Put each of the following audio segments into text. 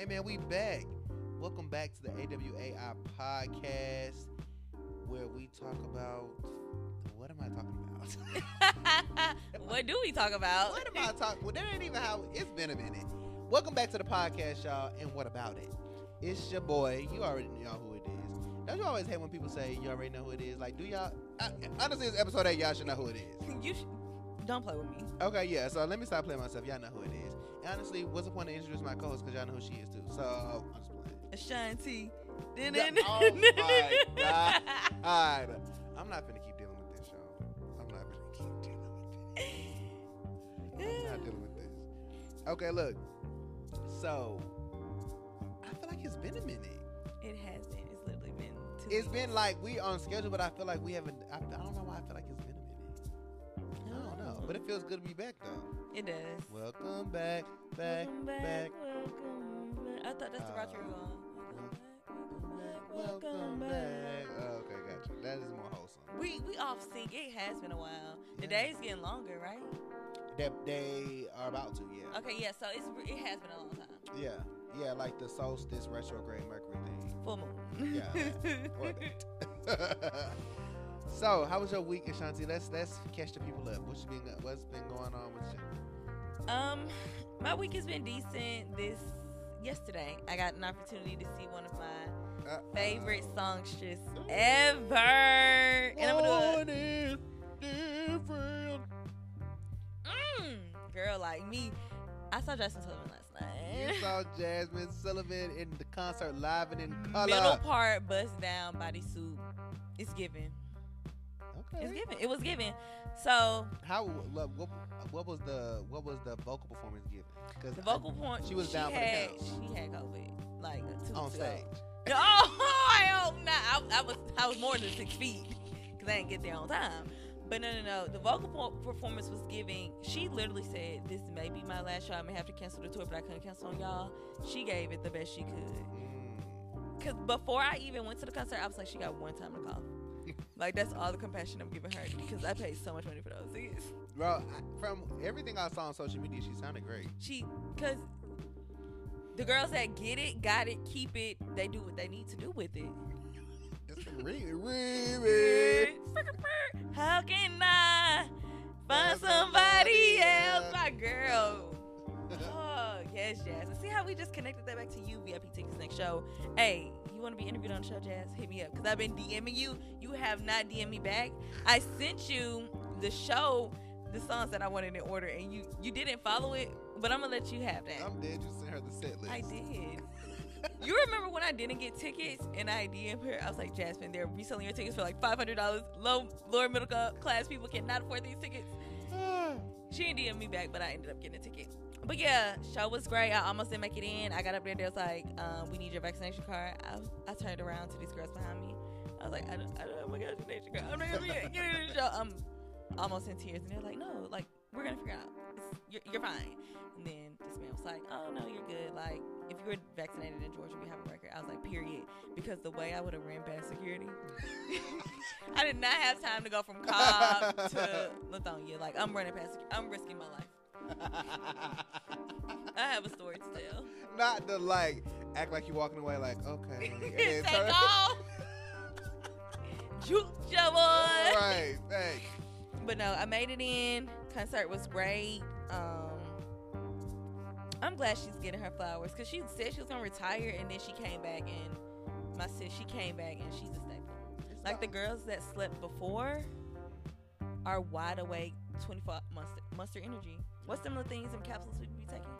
Hey man, we back. Welcome back to the AWAI podcast where we talk about what am I talking about? what do we talk about? what am I talking? Well, that ain't even how it's been a minute. Welcome back to the podcast, y'all. And what about it? It's your boy. You already know who it is. Don't you always hate when people say you already know who it is? Like, do y'all? I, honestly, it's episode eight. Y'all should know who it is. you sh- don't play with me. Okay, yeah. So let me stop playing myself. Y'all know who it is. Honestly, what's the point of introducing my co-host? Because y'all know who she is too. So I'm just playing. Ashanti. Yeah, oh my God. I'm not gonna keep dealing with this, y'all. I'm not gonna keep dealing with this. I'm not dealing with this. Okay, look. So I feel like it's been a minute. It has been. It's literally been two It's weeks. been like we on schedule, but I feel like we haven't. I, I don't know why I feel like it's but it feels good to be back though. It does. Welcome back, back, welcome back. back, welcome back. I thought that's the route you were Uh. Welcome back, Welcome back. Oh, okay, gotcha. That is more wholesome. We we off sync. It has been a while. The days getting longer, right? That they are about to, yeah. Okay, yeah. So it's it has been a long time. Yeah, yeah, like the solstice retrograde Mercury thing. Full moon. Yeah. so, how was your week, Ashanti? Let's let's catch the people up. What's been what's been going on with you? Um, my week has been decent. This yesterday, I got an opportunity to see one of my Uh, favorite songstress ever, and I'm gonna One is different. mm, girl like me. I saw Justin Sullivan last night. You saw Jazmine Sullivan in the concert live and in color. Middle part bust down bodysuit. It's given. It's Okay. given. It was given. So How what, what, what was the what was the vocal performance given? Because the vocal point. she was down for the had, count. She had COVID like two on weeks ago. stage. No, I hope not. I, I was I was more than six feet because I didn't get there on time. But no, no, no. The vocal performance was giving. She literally said, "This may be my last show. I may have to cancel the tour, but I couldn't cancel on y'all." She gave it the best she could. Mm. Cause before I even went to the concert, I was like, "She got one time to call." Like that's all the compassion I'm giving her because I paid so much money for those. Bro, I- from everything I saw on social media, she sounded great. She, cause the girls that get it, got it, keep it. They do what they need to do with it. It's really, really. How can I find somebody else, my girl? Oh, yes. And see how we just connected that back to you, VIP Tickets Next Show. Hey, you want to be interviewed on the show, Jazz? Hit me up. Because I've been DMing you. You have not DM'd me back. I sent you the show, the songs that I wanted in order, and you, you didn't follow it, but I'm going to let you have that. I'm dead. You sent her the set list. I did. You remember when I didn't get tickets and I DM'd her? I was like, Jazmine, they're reselling your tickets for like five hundred dollars. Low, lower middle class people cannot afford these tickets. She didn't DM me back, but I ended up getting a ticket. But yeah, show was great. I almost didn't make it in. I got up there. They was like, um, "We need your vaccination card." I, I turned around to these girls behind me. I was like, "I don't, I don't have my vaccination card. I'm not gonna be get in the show." I'm almost in tears, and they're like, "No, like we're gonna figure it out. You're, you're fine." And then this man was like, "Oh no, you're good. Like if you were vaccinated in Georgia, we have a record." I was like, "Period," because the way I would have ran past security, I did not have time to go from Cobb to Lithonia. Like I'm running past. Security. I'm risking my life. I have a story to tell. Not the like act like you're walking away like okay. and then Take turn- off. Juke ya, boy. right. Thanks. But no, I made it in. Concert was great. Um, I'm glad she's getting her flowers because she said she was gonna retire and then she came back and my sis she came back and she's a staple. Like the girls that slept before are wide awake, 24 monster, monster energy. What's some of the things in capsules we be taking?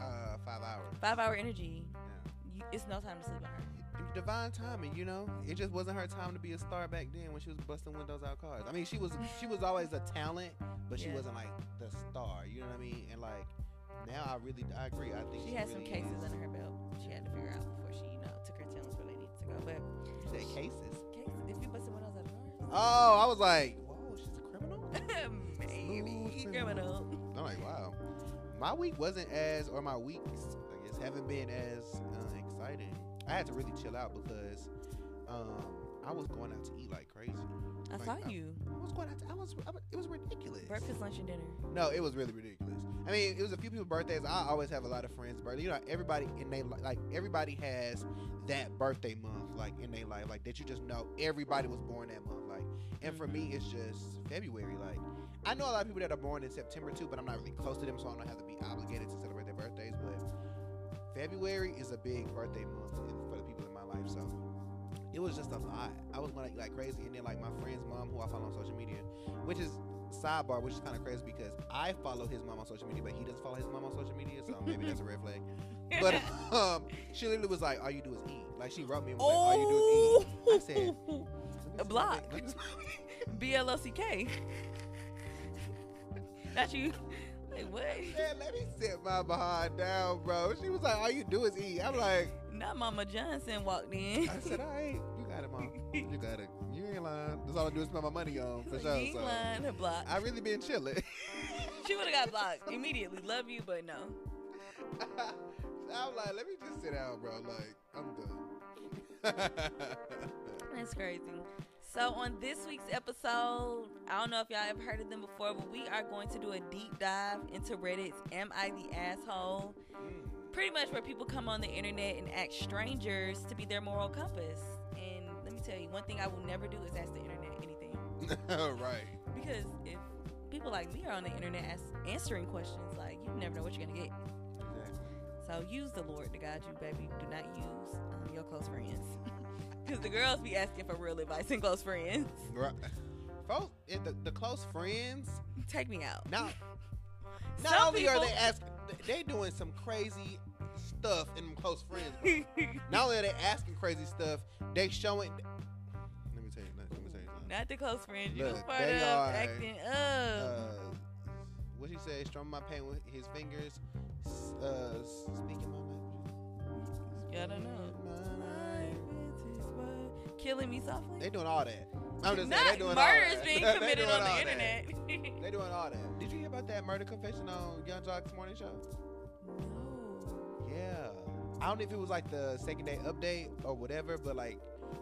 Uh, five hours. Five hour energy. Yeah. You, it's no time to sleep on her. divine timing, you know. It just wasn't her time to be a star back then when she was busting windows out cars. I mean, she was she was always a talent, but she Yeah. wasn't like the star. You know what I mean? And like now, I really I agree. I think She she, had some cases is. under her belt. She had to figure out before she, you know, took her talents where they needed to go. But You said cases. cases, if you busted windows out of cars, Oh, I was like, whoa, she's a criminal. maybe criminal. I'm like, wow. My week wasn't as, or my weeks, I guess, haven't been as uh, exciting. I had to really chill out because um, I was going out to eat like crazy. I I Like, saw you. I was going out. I was. I it was ridiculous. Breakfast, lunch, and dinner. No, it was really ridiculous. I mean, it was a few people's birthdays. I always have a lot of friends' birthdays. You know, everybody in they like everybody has that birthday month like in their life, like that you just know everybody was born that month. Like, and for me, it's just February. Like, I know a lot of people that are born in September too, but I'm not really close to them, so I don't have to be obligated to celebrate their birthdays. But February is a big birthday month for the people in my life, so it was just a lot. I was going like crazy, and then like my friend's mom, who I follow on social media, which is sidebar, which is kind of crazy because I follow his mom on social media, but he doesn't follow his mom on social media, so maybe that's a red flag. But um, she literally was like, "All you do is eat." Like she wrote me and was like, "All you do is eat." I said, Oh, "Let me A see block. my- let me see- B L O C K. Not you. Like what? Man, let me sit my behind down, bro. She was like, "All you do is eat." I'm like, Not Mama Johnson walked in. I said, "All right, you got it, mom. You got it. You ain't lying. That's all I do is spend my money on for sure." you ain't So lying, her block. I really been chilling. She would have got blocked immediately. Love you, but no. I'm like, let me just sit down, bro. Like, I'm done. That's crazy. So on this week's episode, I don't know if y'all have heard of them before, but we are going to do a deep dive into Reddit's "Am I the Asshole?" Pretty much where people come on the internet and ask strangers to be their moral compass. And let me tell you, one thing I will never do is ask the internet anything. right. Because if people like me are on the internet as- answering questions, like you never know what you're gonna get. Exactly. So use the Lord to guide you, baby. Do not use um, your close friends. Because the girls be asking for real advice and close friends. Right. Folks, the, the close friends, Take me out. now, not Some only are they asking, they doing some crazy stuff in them close friends. not only are they asking crazy stuff, they showing. Let me tell you. Let me tell you something. Not the close friends. You was part of are, acting up. Uh, what she say? Strumming my pain with his fingers. Uh, speaking my language. I don't know. Killing me softly. They doing all that. I'm just saying Not they doing murder all is that. being committed on the internet. They doing all that. Did you hear about that murder confession on Yung Joc's morning show? no. Yeah. I don't know if it was like the second day update or whatever, but like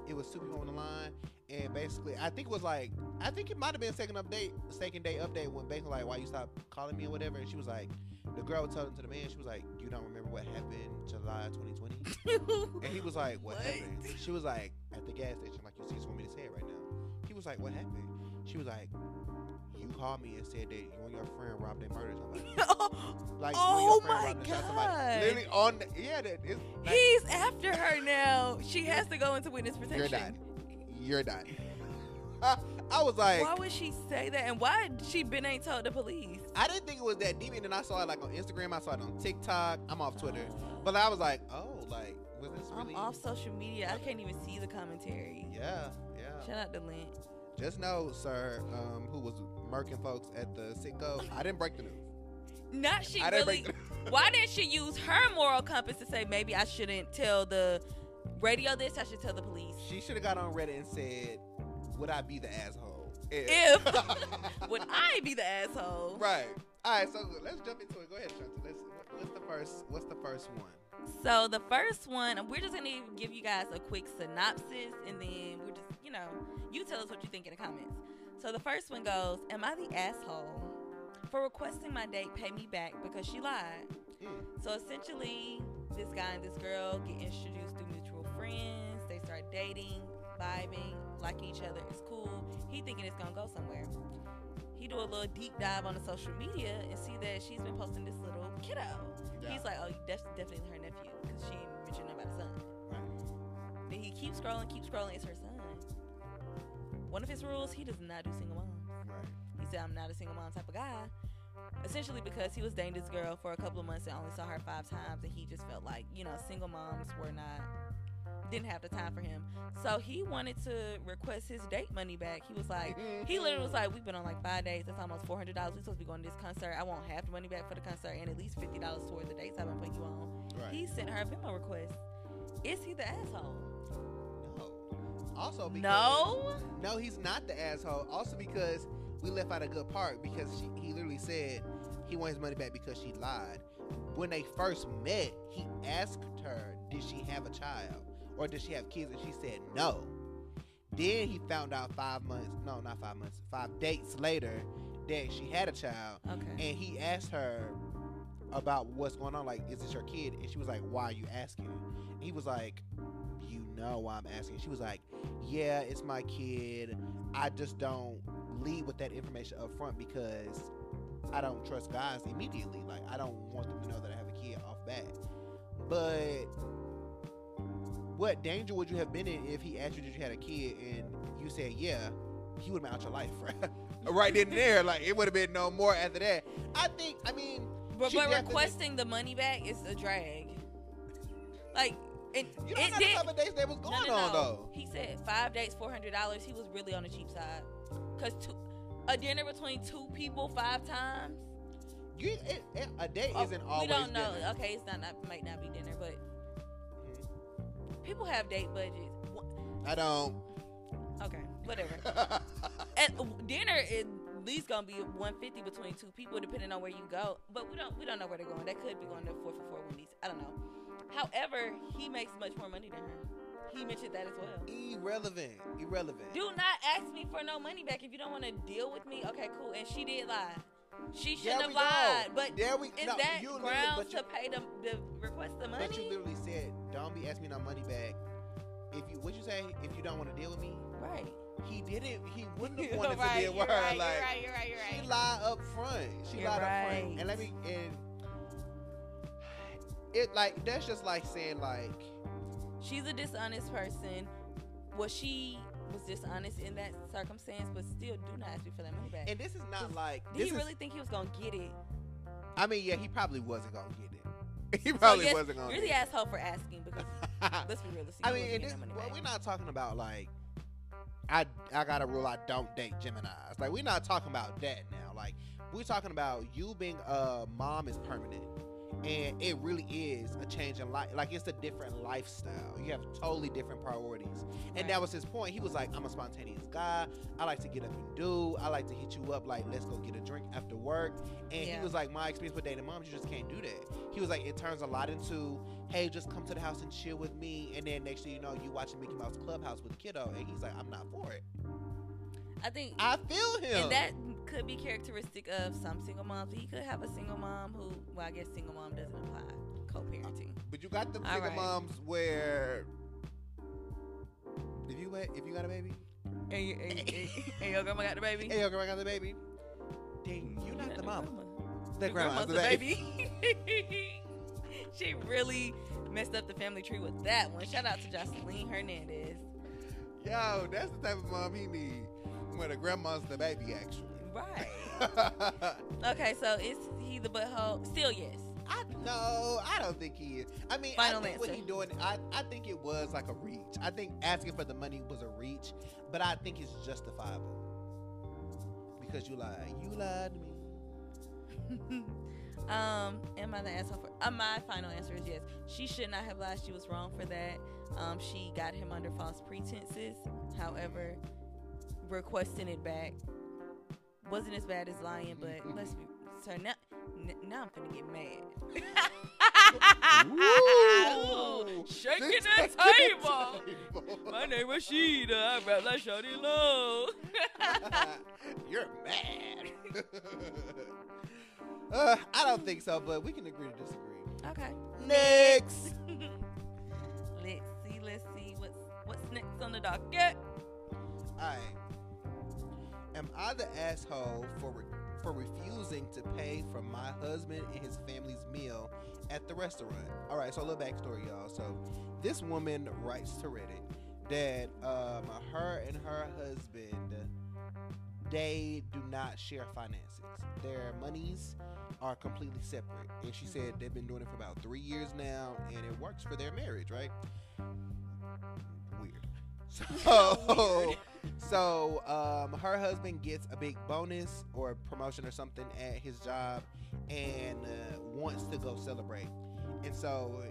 it was two people on the line, and basically I think it was like I think it might have been second update, second day update when basically like why you stopped calling me or whatever, and she was like, the girl was telling to the man, she was like, you don't remember what happened July 2020, and he was like, what, What? happened? She was like at the gas station, like you see, just want me to say it right now. He was like, what happened? She was like, you called me and said that you and your friend robbed and murdered somebody. Like you and Oh your friend my robbed God. somebody. Literally on the, yeah, that it's like, He's after her now. She has to go into witness protection. You're done. You're done. I was like, Why would she say that? And why she been ain't told the police? I didn't think it was that deep, and then I saw it like on Instagram. I saw it on TikTok. I'm off Twitter, but I was like, oh, like was this really? I'm off social media. I can't even see the commentary. Yeah, yeah. Shout out to Lynn. Just know, sir, um, who was murking folks at the Citgo, I didn't break the news. Not she I really. break the why didn't she use her moral compass to say maybe I shouldn't tell the radio this? I should tell the police. She should have got on Reddit and said, "Would I be the asshole If would I be the asshole? right. All right, so let's jump into it. Go ahead, Shanta. Let's, what- what's the first? What's the first one? So the first one, we're just gonna give you guys a quick synopsis, and then we're just, you know, you tell us what you think in the comments. So the first one goes, "Am I the asshole for requesting my date pay me back because she lied?" Mm. So essentially, this guy and this girl get introduced through mutual friends. They start dating, vibing, liking each other. It's cool. He thinking it's gonna go somewhere. He do a little deep dive on the social media and see that she's been posting this little kiddo. Yeah. He's like, oh, that's definitely her nephew because she mentioned about the son. Right. Then he keeps scrolling, keeps scrolling. It's her son. One of his rules, he does not do single moms. Right. He said, I'm not a single mom type of guy. Essentially, because he was dating this girl for a couple of months and only saw her five times, and he just felt like, you know, single moms were not, didn't have the time for him. So he wanted to request his date money back. He was like, he literally was like, we've been on like five days. That's almost $400. We're supposed to be going to this concert. I want half the money back for the concert and at least $50 towards the dates I've been putting you on. Right. He sent her a Venmo request. Is he the asshole? Also because No. No, he's not the asshole. Also because we left out a good part because she, he literally said he wants his money back because she lied. When they first met, he asked her, "Did she have a child or did she have kids?" And she said no. Then he found out five months, no, not five months, five dates later that she had a child. Okay. And he asked her about what's going on. Like, is this your kid? And she was like, why are you asking? And he was like, you know why I'm asking. She was like, yeah, it's my kid. I just don't lead with that information up front because I don't trust guys immediately. Like, I don't want them to know that I have a kid off bat. But what danger would you have been in if he asked you that you had a kid and you said yeah? He would have been out your life, right? right and there. Like it would have been no more after that. I think. I mean, But, but requesting the money back is a drag. Like it, you don't it know did. the type of dates that was no, going no, on no. though. He said five dates, four hundred dollars. He was really on the cheap side. Cause two, a dinner between two people five times. You, it, it- a date Oh, isn't always. we don't know. dinner. Okay, it's not, not might not be dinner, but Mhm. people have date budgets. I don't. Okay, whatever. and uh, dinner is at least gonna be 150 between two people, depending on where you go. But we don't we don't know where they're going. They could be going to four for four Wendy's. I don't know. However, he makes much more money than her. He mentioned that as well. Irrelevant. Irrelevant. Do not ask me for no money back if you don't want to deal with me. Okay, cool. And she did lie. She shouldn't have lied. go. But there we is no, that you grounds you, to pay the, the request the money? but you literally said, "Don't be asking me no money back." If you, what you say? If you don't want to deal with me, right. he didn't. He wouldn't have wanted right, to you're with her. right, like you're right, you're right, you're right. she lied up front. She You're lied up front. And let me and it like that's just like saying like She's a dishonest person. Well, she was dishonest in that circumstance, but still do not ask me for that money back. and this is not like Did he is, really think he was gonna get it? I mean, yeah, he probably wasn't gonna get it. he So probably yes, wasn't gonna You're the asshole for asking because let's be realistic. I mean, this, well, we're not talking about like I I got a rule I don't date Gemini's. Like we're not talking about that now. Like we're talking about you being a mom is permanent. And it really is a change in life. Like it's a different lifestyle. You have totally different priorities. And Right. that was his point. He was like, I'm a spontaneous guy. I like to get up and do. I like to hit you up like, let's go get a drink after work. And Yeah. he was like, my experience with dating moms, you just can't do that. He was like, it turns a lot into, hey, just come to the house and chill with me. And then next thing you know, you watching Mickey Mouse Clubhouse with kiddo. And he's like, I'm not for it. I think I feel him. And that could be characteristic of some single moms. He could have a single mom who, well, I guess single mom doesn't apply. Co-parenting. Uh, but you got the single right. moms where if you if you got a baby, And, you, and, and, and your grandma got the baby. hey, your grandma got the baby, then you're not the mama. The grandma's grandma's the the baby. baby. she really messed up the family tree with that one. Shout out to Joseline Hernandez. Yo, that's the type of mom he need. When the grandma's the baby, actually. Right. Okay, so is he the butthole? Still yes. I no, I don't think he is. I mean, Final I think what answer. he doing, I, I think it was like a reach. I think asking for the money was a reach, but I think it's justifiable because you lied. You lied to me. um, am I the asshole for? Uh, my final answer is yes. She should not have lied. She was wrong for that. Um, she got him under false pretenses. However, requesting it back wasn't as bad as lying. But let's be so now. n- Now I'm gonna get mad. Ooh, shaking the table. table. My name is Sheeta. I rap like Shawty Lo. You're mad. uh, I don't think so, but we can agree to disagree. okay. Next. let's see. Let's see what's what's next on the docket. Alright. Am I the asshole for re- for refusing to pay for my husband and his family's meal at the restaurant? Alright, so a little backstory, y'all. So this woman writes to Reddit that um, her and her husband they do not share finances. Their monies are completely separate. And she said they've been doing it for about three years now and it works for their marriage, right? Weird. So so um, her husband gets a big bonus or promotion or something at his job and uh, wants to go celebrate. And so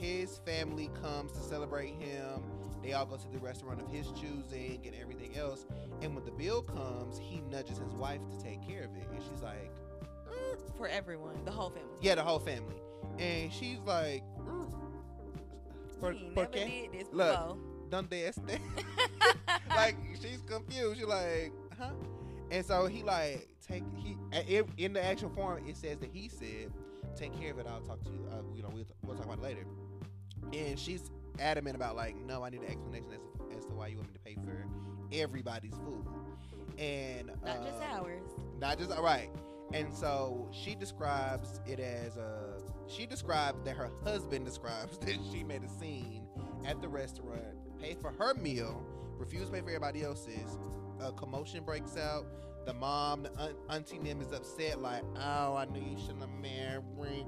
his family comes to celebrate him. They all go to the restaurant of his choosing and everything else. And when the bill comes, he nudges his wife to take care of it. And she's like, "Er." For everyone, the whole family. yeah, the whole family. And she's like, "Er." Por- por never qué? did this Look, before. donde este? like she's confused. She's like, huh? And so he like take he in the actual form it says that he said, take care of it. I'll talk to you. Uh, you know, we'll, we'll talk about it later. And she's adamant about like, no, I need an explanation as to, as to why you want me to pay for everybody's food. And not just uh, ours. Not just all right. And so she describes it as a. She describes that her husband describes that she made a scene at the restaurant, paid for her meal, refused to pay for everybody else's. A commotion breaks out. The mom, the un- auntie Nim is upset, like, "Oh, I knew you shouldn't have married."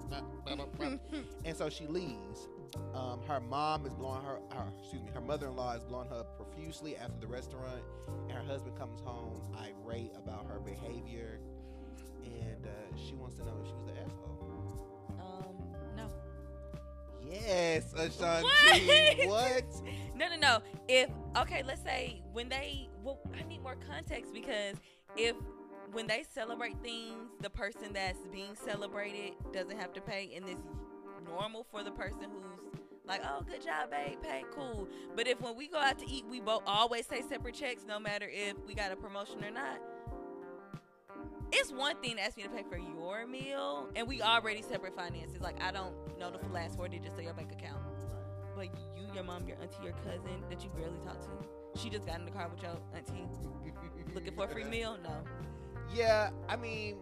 and so she leaves. Um, her mom is blowing her, her, excuse me, her mother-in-law is blowing her up profusely after the restaurant, and her husband comes home irate about her behavior, and uh, she wants to know if she was the asshole. Um, no. Yes, Ashanti. What? what? No, no, no. If okay, let's say when they, well, I need more context because if when they celebrate things, the person that's being celebrated doesn't have to pay, and it's normal for the person who's like, oh, good job, babe, pay, cool. But if when we go out to eat, we both always say separate checks, no matter if we got a promotion or not. It's one thing to ask me to pay for your meal, and we already separate finances. Like I don't know the last four digits of your bank account, but you, your mom, your auntie, your cousin that you barely talk to, she just got in the car with your auntie looking for a free meal. No. Yeah, I mean,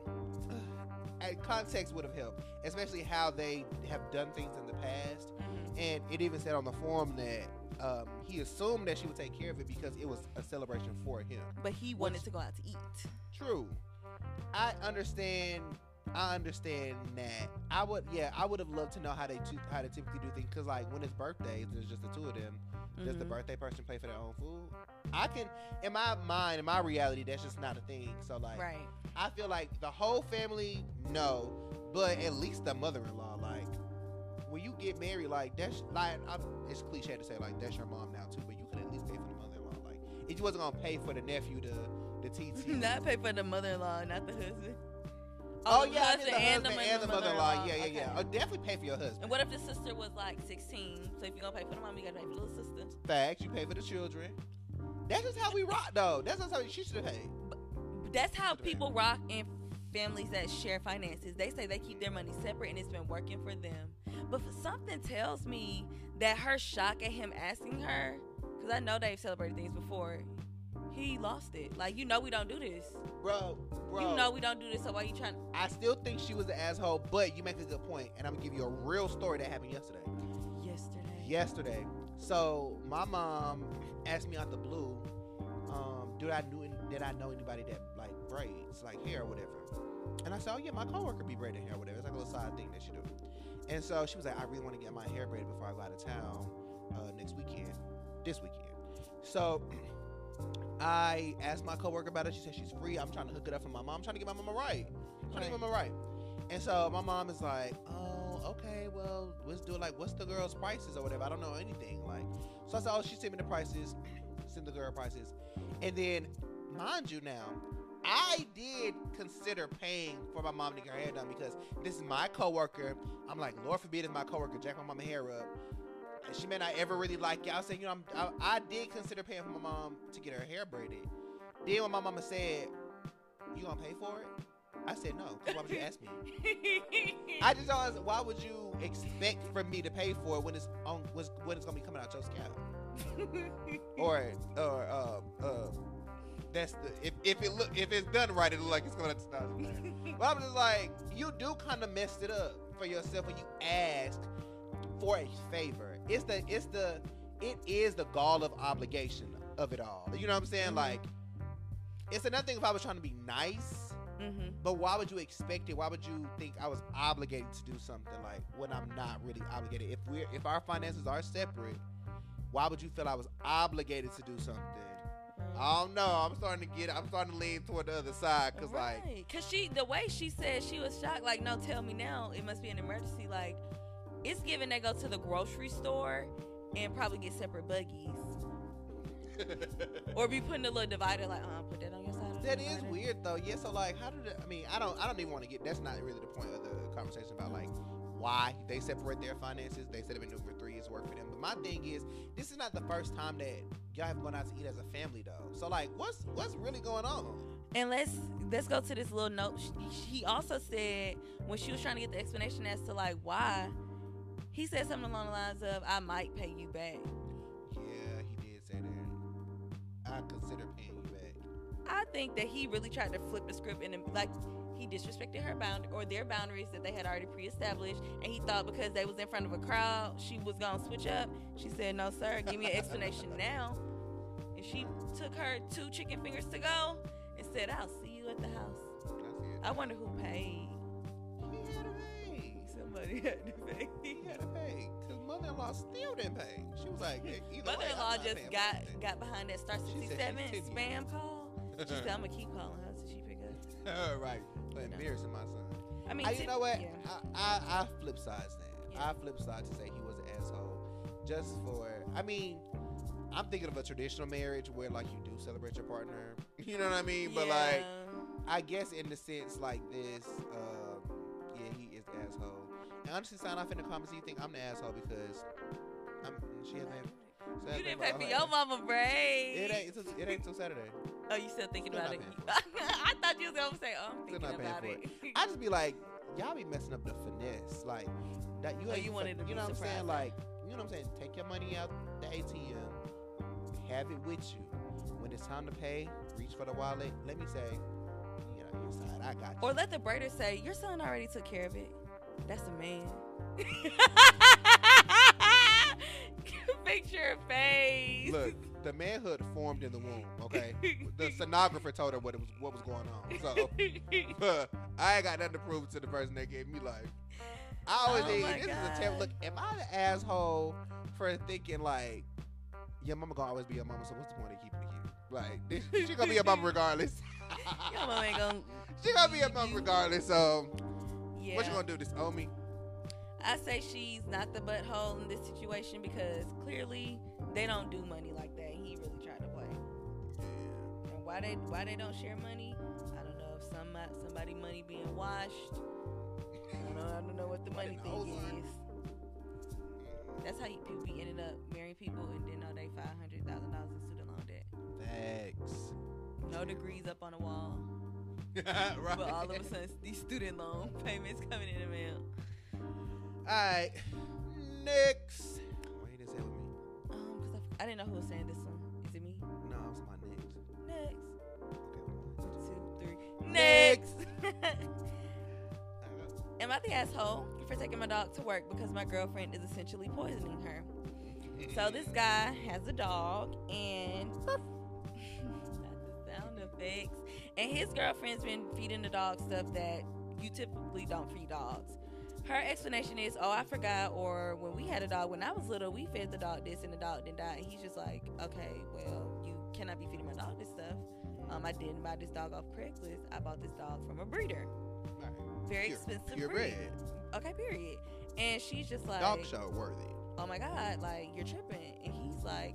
context would have helped, especially how they have done things in the past. Mm-hmm. And it even said on the forum that um, he assumed that she would take care of it because it was a celebration for him. But he wanted Which, to go out to eat. True. I understand. I understand that. I would, yeah, I would have loved to know how they how they typically do things. Cause like when it's birthdays, there's just the two of them. Mm-hmm. Does the mm-hmm. birthday person pay for their own food? I can, in my mind, in my reality, that's just not a thing. So like, right. I feel like the whole family, no, but at least the mother-in-law, like, when you get married, like that's like I'm, it's cliche to say like that's your mom now too, but you can at least pay for the mother-in-law. Like, if you wasn't gonna pay for the nephew, the the TT, not pay for the mother-in-law, not the husband. Oh, oh yeah, husband the husband and the, and the mother-in-law. Yeah, yeah, okay. yeah. Oh, definitely pay for your husband. And what if the sister was like 16? So if you're gonna pay for the mom, you gotta pay for the little sister. Facts. You pay for the children. That's just how we rock, though. That's just how she should have paid. That's how people rock in families that share finances. They say they keep their money separate, and it's been working for them. But something tells me that her shock at him asking her, because I know they've celebrated things before he lost it. Like you know we don't do this, bro. Bro, you know we don't do this. So why you trying? I still think she was an asshole, but you make a good point, and I'm gonna give you a real story that happened yesterday. Yesterday. Yesterday. So my mom asked me out the blue, um, did I knew did I know anybody that like braids, like hair or whatever? And I said, oh yeah, my coworker be braiding hair or whatever. It's like a little side thing that she do. And so she was like, I really want to get my hair braided before I go out of town uh, next weekend, this weekend. So I asked my coworker about it. She said she's free. I'm trying to hook it up for my mom. I'm trying to get my mama right. I'm trying to get my mama right. And so my mom is like, oh, okay, well, let's do it. Like, what's the girl's prices or whatever? I don't know anything. Like, so I said, oh, she sent me the prices, send the girl prices. And then, mind you now, I did consider paying for my mom to get her hair done because this is my coworker. I'm like, Lord forbid, it's my coworker jack my mama hair up And she may not ever really like it. I was saying, you know, I, I did consider paying for my mom to get her hair braided. Then when my mama said, "You gonna pay for it?" I said no. Why would you ask me? I just always, why would you expect for me to pay for it when it's on when it's gonna be coming out your scalp? or or uh, uh, that's the if, if it look if it's done right, it look like it's going to stop. But I'm just like, you do kind of messed it up for yourself when you ask for a favor it's the it's the it is the gall of obligation of it all. You know what I'm saying? Like, it's another thing if I was trying to be nice, mm-hmm. but why would you expect it? Why would you think I was obligated to do something like when I'm not really obligated? If we're if our finances are separate, why would you feel I was obligated to do something? I don't know. I'm starting to get. I'm starting to lean toward the other side because, right. like, because she, the way she said she was shocked. Like, no, tell me now. It must be an emergency. Like, it's given they go to the grocery store and probably get separate buggies. or be putting a little divider like, uh, put that on. That is weird though. Yeah. So like, how did it, I mean? I don't. I don't even want to get. That's not really the point of the conversation about like why they separate their finances. They said they've been for three years work for them. But my thing is, this is not the first time that y'all have gone out to eat as a family though. So like, what's what's really going on? And let's let's go to this little note. He also said when she was trying to get the explanation as to like why, he said something along the lines of, "I might pay you back." Yeah, he did say that. I consider paying you back. I think that he really tried to flip the script and like he disrespected her bound or their boundaries that they had already pre-established, and he thought because they was in front of a crowd, she was gonna switch up. She said, "No, sir, give me an explanation now." And she took her two chicken fingers to go and said, "I'll see you at the house." I wonder who paid. He had to pay. Somebody had to pay. He had to pay. Cause mother-in-law still didn't pay. She was like, hey, either way, I'm Mother-in-law just got got behind that star sixty seven continue. spam call. She said, "I'm gonna keep calling her until she pick up." right. But You know. embarrassing my son. I mean, I, you tip- know what? yeah. I, I, I flip sides that. Yeah. I flip side to say he was an asshole. Just for, I mean, I'm thinking of a traditional marriage where like you do celebrate your partner. You know what I mean? But like, I guess in the sense like this, um, yeah, he is the asshole. And honestly, sign off in the comments. You think I'm the asshole because I'm, she hasn't. hasn't You didn't pay for your mama braid. It ain't. It ain't till Saturday. Oh, you still thinking Still about it? I thought you was gonna say, "Oh, I'm Still thinking about for it." I just be like, y'all be messing up the finesse. Like that you Oh, ain't you wanted to you know what I'm saying? Like, you know what I'm saying? Take your money out the ATM, have it with you. When it's time to pay, reach for the wallet. Let me say, you know, your side, I got you. Or let the braider say, "Your son already took care of it." That's a man. Picture your face. Look, the manhood formed in the womb. Okay, the sonographer told her what it was, what was going on. So I ain't got nothing to prove to the person that gave me life. I always Oh think my this is a terrible look. Am I the asshole for thinking like your mama gonna always be your mama? So what's the point of keeping it here? Like this, she gonna be your mama regardless. Your mama ain't gonna. she gonna be your mama regardless. So Yeah. what you gonna do? This owe me? I say she's not the butthole in this situation because clearly they don't do money like that. He really tried to play. And why they why they don't share money? I don't know. If some somebody money being washed. I don't know. I don't know what the money What in the thing is. That's how you, people be ending up marrying people and then all they five hundred thousand dollars in student loan debt. Thanks. No degrees up on the wall, right. but all of a sudden these student loan payments coming in the mail. All right. Next. I, didn't know who was saying this one. Is it me? No, it's my next. Next. Okay. two, three. Next. Am I the asshole for taking my dog to work because my girlfriend is essentially poisoning her? So this guy has a dog and not the sound effects. And his girlfriend's been feeding the dog stuff that you typically don't feed dogs. Her explanation is, "Oh, I forgot," or "When we had a dog when I was little, we fed the dog this and the dog didn't die." And he's just like, "Okay, well, you cannot be feeding my dog this stuff. Um, I didn't buy this dog off Craigslist. I bought this dog from a breeder, very Pure- expensive breed. purebred. Okay, period." And she's just like, Dog show worthy. oh my god, like you're tripping. And he's like,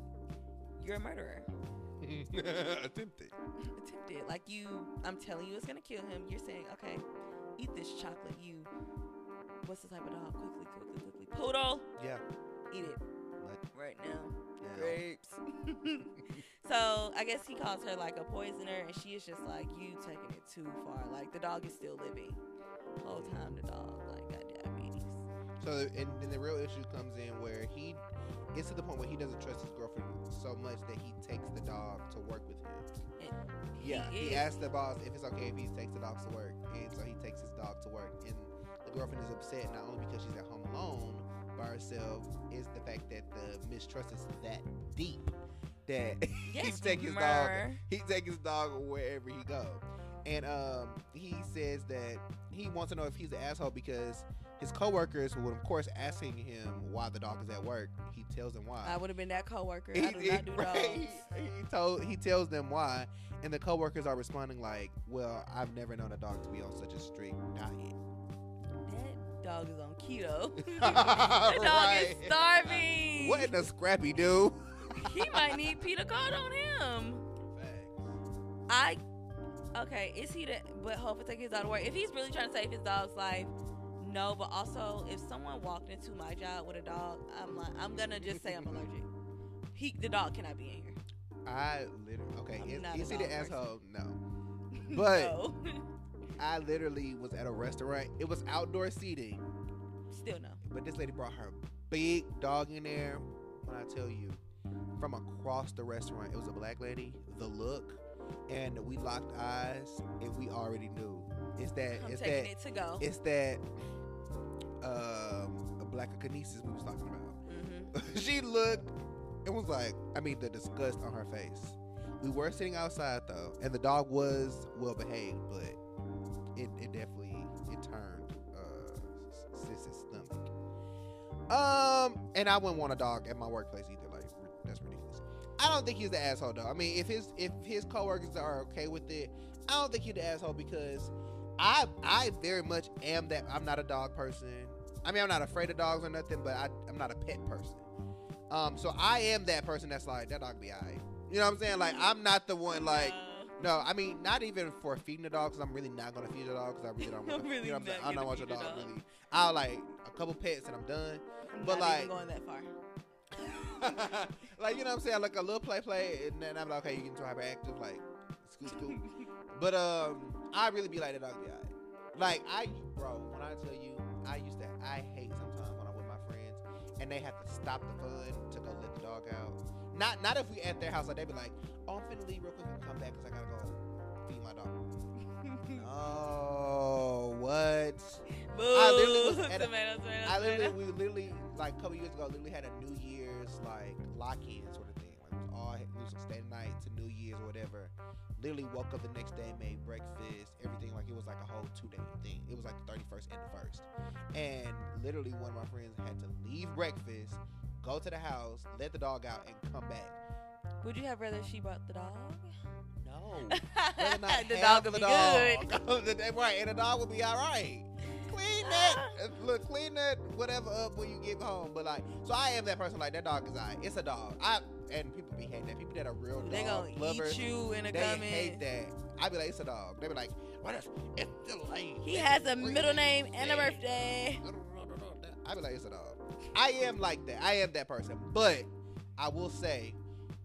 you're a murderer. Attempted. Attempted. Like you, I'm telling you, it's gonna kill him. You're saying, okay, eat this chocolate. You, what's the type of dog? Quickly, quickly, quickly. Poodle. Yeah. Eat it Like, right now. yeah. Grapes. so I guess he calls her like a poisoner, and she is just like, you taking it too far. Like the dog is still living. Whole time the dog like got diabetes. So and then the real issue comes in where he gets to the point where he doesn't trust his girlfriend so much that he takes the dog to work with him. And Yeah, he, is- asked the boss if it's okay if he takes the dog to work, and so he takes his dog to work. And the girlfriend is upset not only because she's at home alone by herself, is the fact that the mistrust is that deep that Yes, he's taking his dog. He takes his dog wherever he go, and um, he says that he wants to know if he's an asshole because his coworkers would, of course, asking him why the dog is at work. He tells them why. I would have been that coworker. He- I do he- not do right, dogs. He, he told he tells them why, and the coworkers are responding like, "Well, I've never known a dog to be on such a strict diet." Dog is on keto. the dog Right. is starving. What in the scrappy do? he might need Peter card on him. I okay, is he the butthole for taking his dog to work? If he's really trying to save his dog's life, No, but also if someone walked into my job with a dog, I'm like, I'm gonna just say I'm allergic. He, the dog cannot be in here. I literally okay. I'm Is, is he the person. asshole? No. But no. I literally was at a restaurant. It was outdoor seating, Still no. but this lady brought her big dog in there. When I tell you, from across the restaurant, it was a black lady. The look, and we locked eyes, and we already knew. It's that. I'm it's taking that. it to go. It's that. Um, a black kinesis we was talking about. hmm she looked and was like, I mean, the disgust on her face. We were sitting outside though, and the dog was well behaved, but it, it definitely it turned uh, Sis's stomach. Um, and I wouldn't want a dog at my workplace either. Like that's ridiculous. I don't think he's the asshole though. I mean, if his if his coworkers are okay with it, I don't think he's the asshole because I I very much am that. I'm not a dog person. I mean, I'm not afraid of dogs or nothing, but I, I'm not a pet person. Um, so I am that person that's like that dog be alright. You know what I'm saying? Like I'm not the one like. No, I mean not even for feeding the dog because I'm really not gonna feed the dog because I really don't. Want really you know what I'm saying? I don't want your the dog, dog. really. I'll like a couple pets and I'm done. I'm but not like- even going that far. like you know what I'm saying? Like a little play play and then I'm like, okay, you getting too hyperactive, like scoot scoot. but um, I really be like that dog be. Like I, bro, when I tell you, I used to, I hate sometimes when I'm with my friends and they have to stop the fun to go let the dog out. Not, not if we at their house, like they be like, I'm finna leave real quick and come back because I gotta go feed my dog. Oh, what? Boo. literally was at a- Tomato, tomato, I literally, tomato. we literally, like a couple years ago, literally had a New Year's like lock-in sort of thing. Like it was all it was a stay night to New Year's or whatever. Literally woke up the next day, made breakfast, everything. Like it was like a whole two-day thing. It was like the 31st and the first. And literally, one of my friends had to leave breakfast, go to the house, let the dog out, and come back. Would you have rather she brought the dog? No, the dog would the be dog. good. Right, and the dog would be all right. Clean that, look, clean that whatever up when you get home. But like, so I am that person. Like that dog is I. It's a dog. I and people be hating that. People that are real They dog gonna lovers, eat you in a they comment. hate that. I be like, it's a dog. They be like, what is? It's the lame. He has a middle name and a birthday. I be like, it's a dog. I am like that. I am that person. But I will say,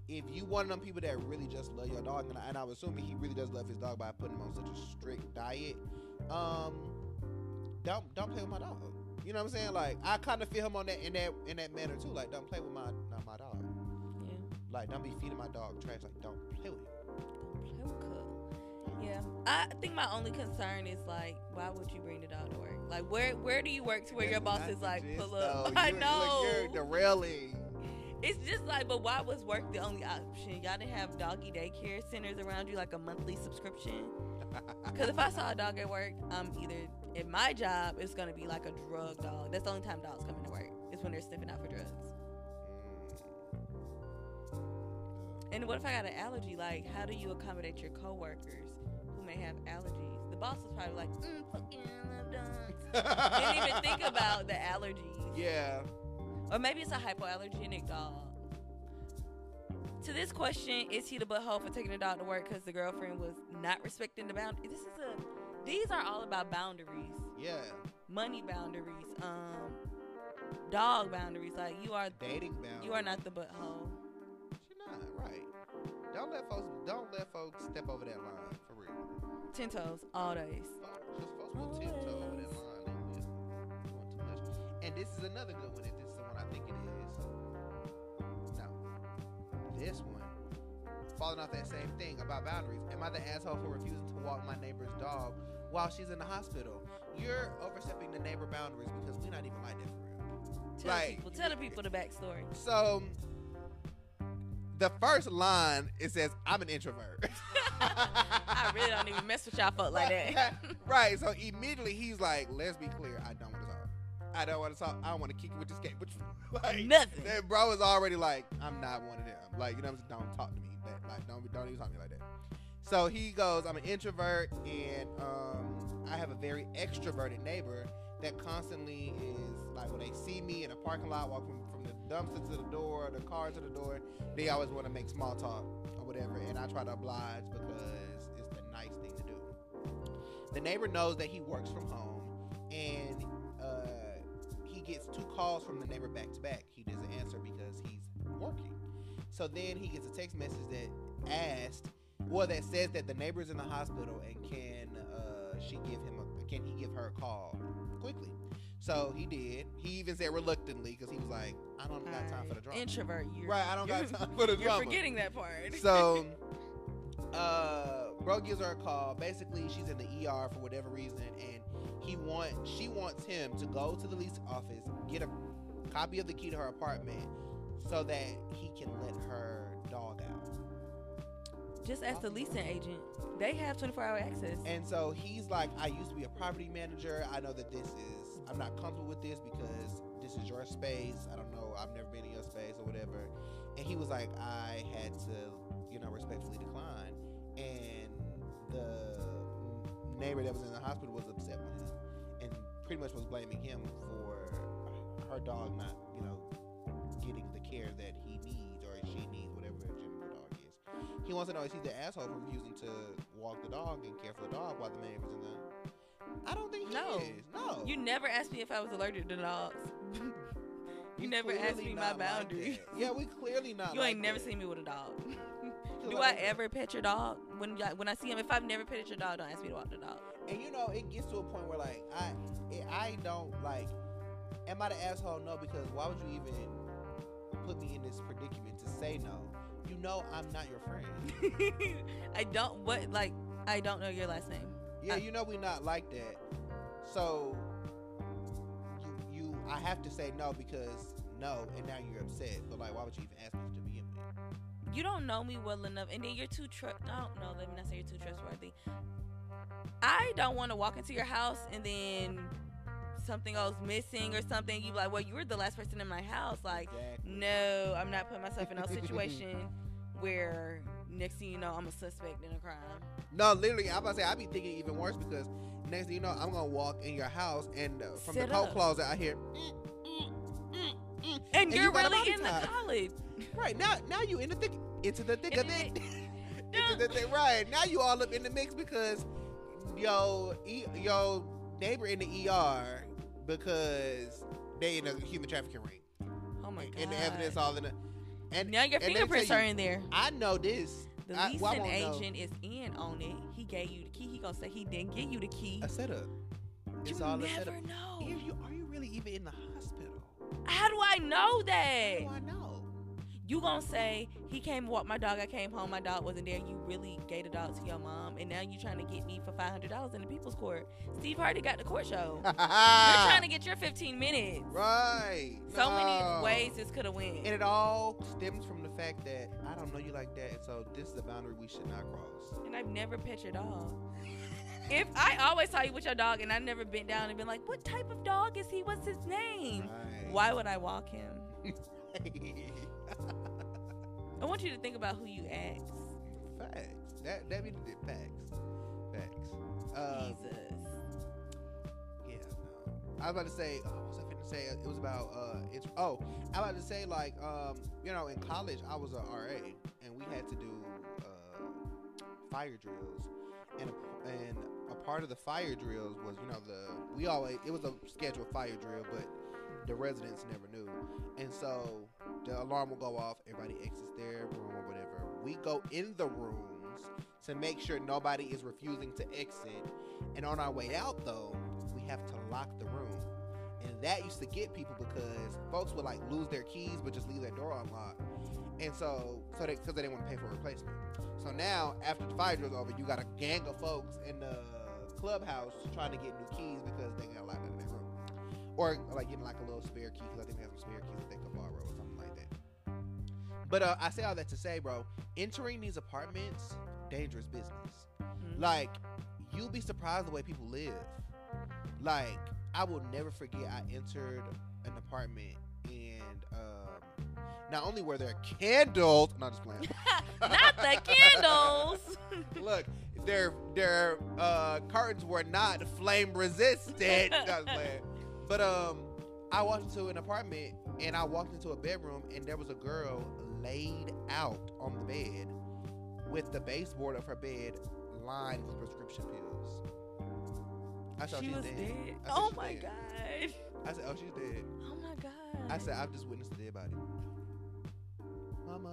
if you one of them people that really just love your dog, and, I, and I'm assuming he really does love his dog by putting him on such a strict diet, um, don't don't play with my dog. You know what I'm saying? Like I kind of feel him on that in that in that manner too. Like don't play with my not my dog. Yeah. Like don't be feeding my dog trash. Like don't play with it. Don't play with. Yeah, I think my only concern is like, why would you bring the dog to work? Like, where where do you work to where your boss is like, pull up? though. I You're- know. You're derailing. It's just like, but why was work the only option? Y'all didn't have doggy daycare centers around you, like a monthly subscription. Because if I saw a dog at work, I'm either in my job, it's gonna be like a drug dog. That's the only time dogs come into work. Is when they're sniffing out for drugs. And what if I got an allergy? Like, how do you accommodate your coworkers who may have allergies? The boss is probably like, mm, fucking love dogs. Didn't even think about the allergies. Yeah. Or maybe it's a hypoallergenic dog. To this question, is he the butthole for taking the dog to work because the girlfriend was not respecting the boundary? This is a. These are all about boundaries, Yeah. money boundaries, um, dog boundaries. Like you are, Dating boundaries. you are not the butthole. You're not right. Don't let folks. Don't let folks step over that line for real. Ten toes, all days. Because folks will tiptoe over that line and just doing too much. And this is another good one. This one. Falling off that same thing about boundaries. Am I the asshole for refusing to walk my neighbor's dog while she's in the hospital? You're overstepping the neighbor boundaries because we're not even like that for real. Tell Right. people, tell the people the backstory. So the first line it says, "I'm an introvert." I really don't even mess with y'all folk like that. right. So immediately he's like, "Let's be clear. I don't want to talk. I don't want to talk. I don't want to kick it with this game." Which, like, Nothing. That bro is already like, "I'm not one of them." Like, you know, what I'm saying? don't talk to me. That, like, don't don't even talk to me like that. So he goes, "I'm an introvert, and um, I have a very extroverted neighbor that constantly is like when they see me in a parking lot walking from the dumpster to the door, the car to the door, they always want to make small talk or whatever, and I try to oblige because it's the nice thing to do. The neighbor knows that he works from home, and gets two calls from the neighbor back to back. He doesn't answer because he's working. So then he gets a text message that asked, well, that says that the neighbor's in the hospital and can uh, she give him a, can he give her a call quickly? So he did. He even said reluctantly because he was like, I don't got time for the drama. Introvert, you Right, I don't got time for the You're drama. forgetting that part. So, uh, bro gives her a call. Basically, she's in the ER for whatever reason, and he want she wants him to go to the leasing office, get a copy of the key to her apartment, so that he can let her dog out. just ask the leasing agent. They have 24 hour access. And so he's like, I used to be a property manager. I know that this is, I'm not comfortable with this because this is your space. I don't know. I've never been in your space or whatever. And he was like, I had to, you know, respectfully decline. And the neighbor that was in the hospital was upset with him and pretty much was blaming him for her dog not, you know, getting the care that he needs or she needs, whatever gender the dog is. He wants to know is he the asshole for refusing to walk the dog and care for the dog while the neighbor's in the. I don't think he No. is. No. You never asked me if I was allergic to dogs. We you never asked me my not like boundaries. yeah, we clearly not. You like ain't never that. seen me with a dog. Do like I ever pet your dog? When when I see him, if I've never petted your dog, don't ask me to walk the dog. And you know, it gets to a point where like I, I don't like. Am I the asshole? No, because why would you even put me in this predicament to say no? You know, I'm not your friend. I don't what like I don't know your last name. Yeah, I- you know we not like that. So you you I have to say no because no, and now you're upset. But like, why would you even ask me to? You don't know me well enough, and then you're too tr. No, no, let me not say you're too trustworthy. I don't want to walk into your house and then something goes missing or something. You be like, well, you were the last person in my house. Like, Exactly. no, I'm not putting myself in a situation where next thing you know, I'm a suspect in a crime. No, literally, I'm about to say I'd be thinking even worse because next thing you know, I'm gonna walk in your house and uh, from Sit the coat closet I hear. "Mm, mm, mm, mm," And, you you're a really in the college. Right now, now you in the thick, into the thick of it. into the thick, right now you all up in the mix because yo, e, yo neighbor in the ER because they in a human trafficking ring Oh my god. and the evidence all in the. And now your and let me fingerprints tell are in there. I know this. The I- leasing well, I won't know. agent is in on it. He gave you the key. He gonna say he didn't give you the key. A setup. It's you all a never setup. know. Are you, are you really even in the hospital? How do I know How that? do I know? You gonna say he came walked my dog. I came home. My dog wasn't there. You really gave the dog to your mom, and now you're trying to get me for five hundred dollars in the people's court. Steve Harvey got the court show. You're trying to get your fifteen minutes. Right. So No. many ways this could have went. And it all stems from the fact that I don't know you like that, and so this is a boundary we should not cross. And I've never pet your dog. If I always saw you with your dog, and I never bent down and been like, "What type of dog is he? What's his name?" Right. Why would I walk him? I want you to think about who you ask. facts. That that be the facts. Facts. Uh, Jesus. yeah. No. I was about to say. Oh, what was I finna say? It was about. Uh, it's. Oh, I was about to say like. Um, you know, in college I was a RA, and we had to do uh, fire drills, and and a part of the fire drills was you know the we always it was a scheduled fire drill, but the residents never knew, and so the alarm will go off. Everybody exits their room or whatever. We go in the rooms to make sure nobody is refusing to exit, and on our way out though, we have to lock the room. And that used to get people because folks would like lose their keys but just leave their door unlocked. And so, so they because they didn't want to pay for a replacement. So now, after the fire drill's over, you got a gang of folks in the clubhouse trying to get new keys because they got locked out of their room, or like getting like a little spare key because I think they have some spare keys that they could borrow or something like that. But uh, I say all that to say, bro, entering these apartments, dangerous business. Mhm. Like, you'll be surprised the way people live. Like, I will never forget I entered an apartment and um, not only were there candles, not just playing. Not the candles. Look, their their uh, curtains were not flame resistant. Not playing. But um, I walked into an apartment and I walked into a bedroom and there was a girl laid out on the bed with the baseboard of her bed lined with prescription pills. I thought she she's was dead. dead. Oh my dead. god. I said, oh, she's dead. Oh my god. I said, I've just witnessed a dead body. Mama,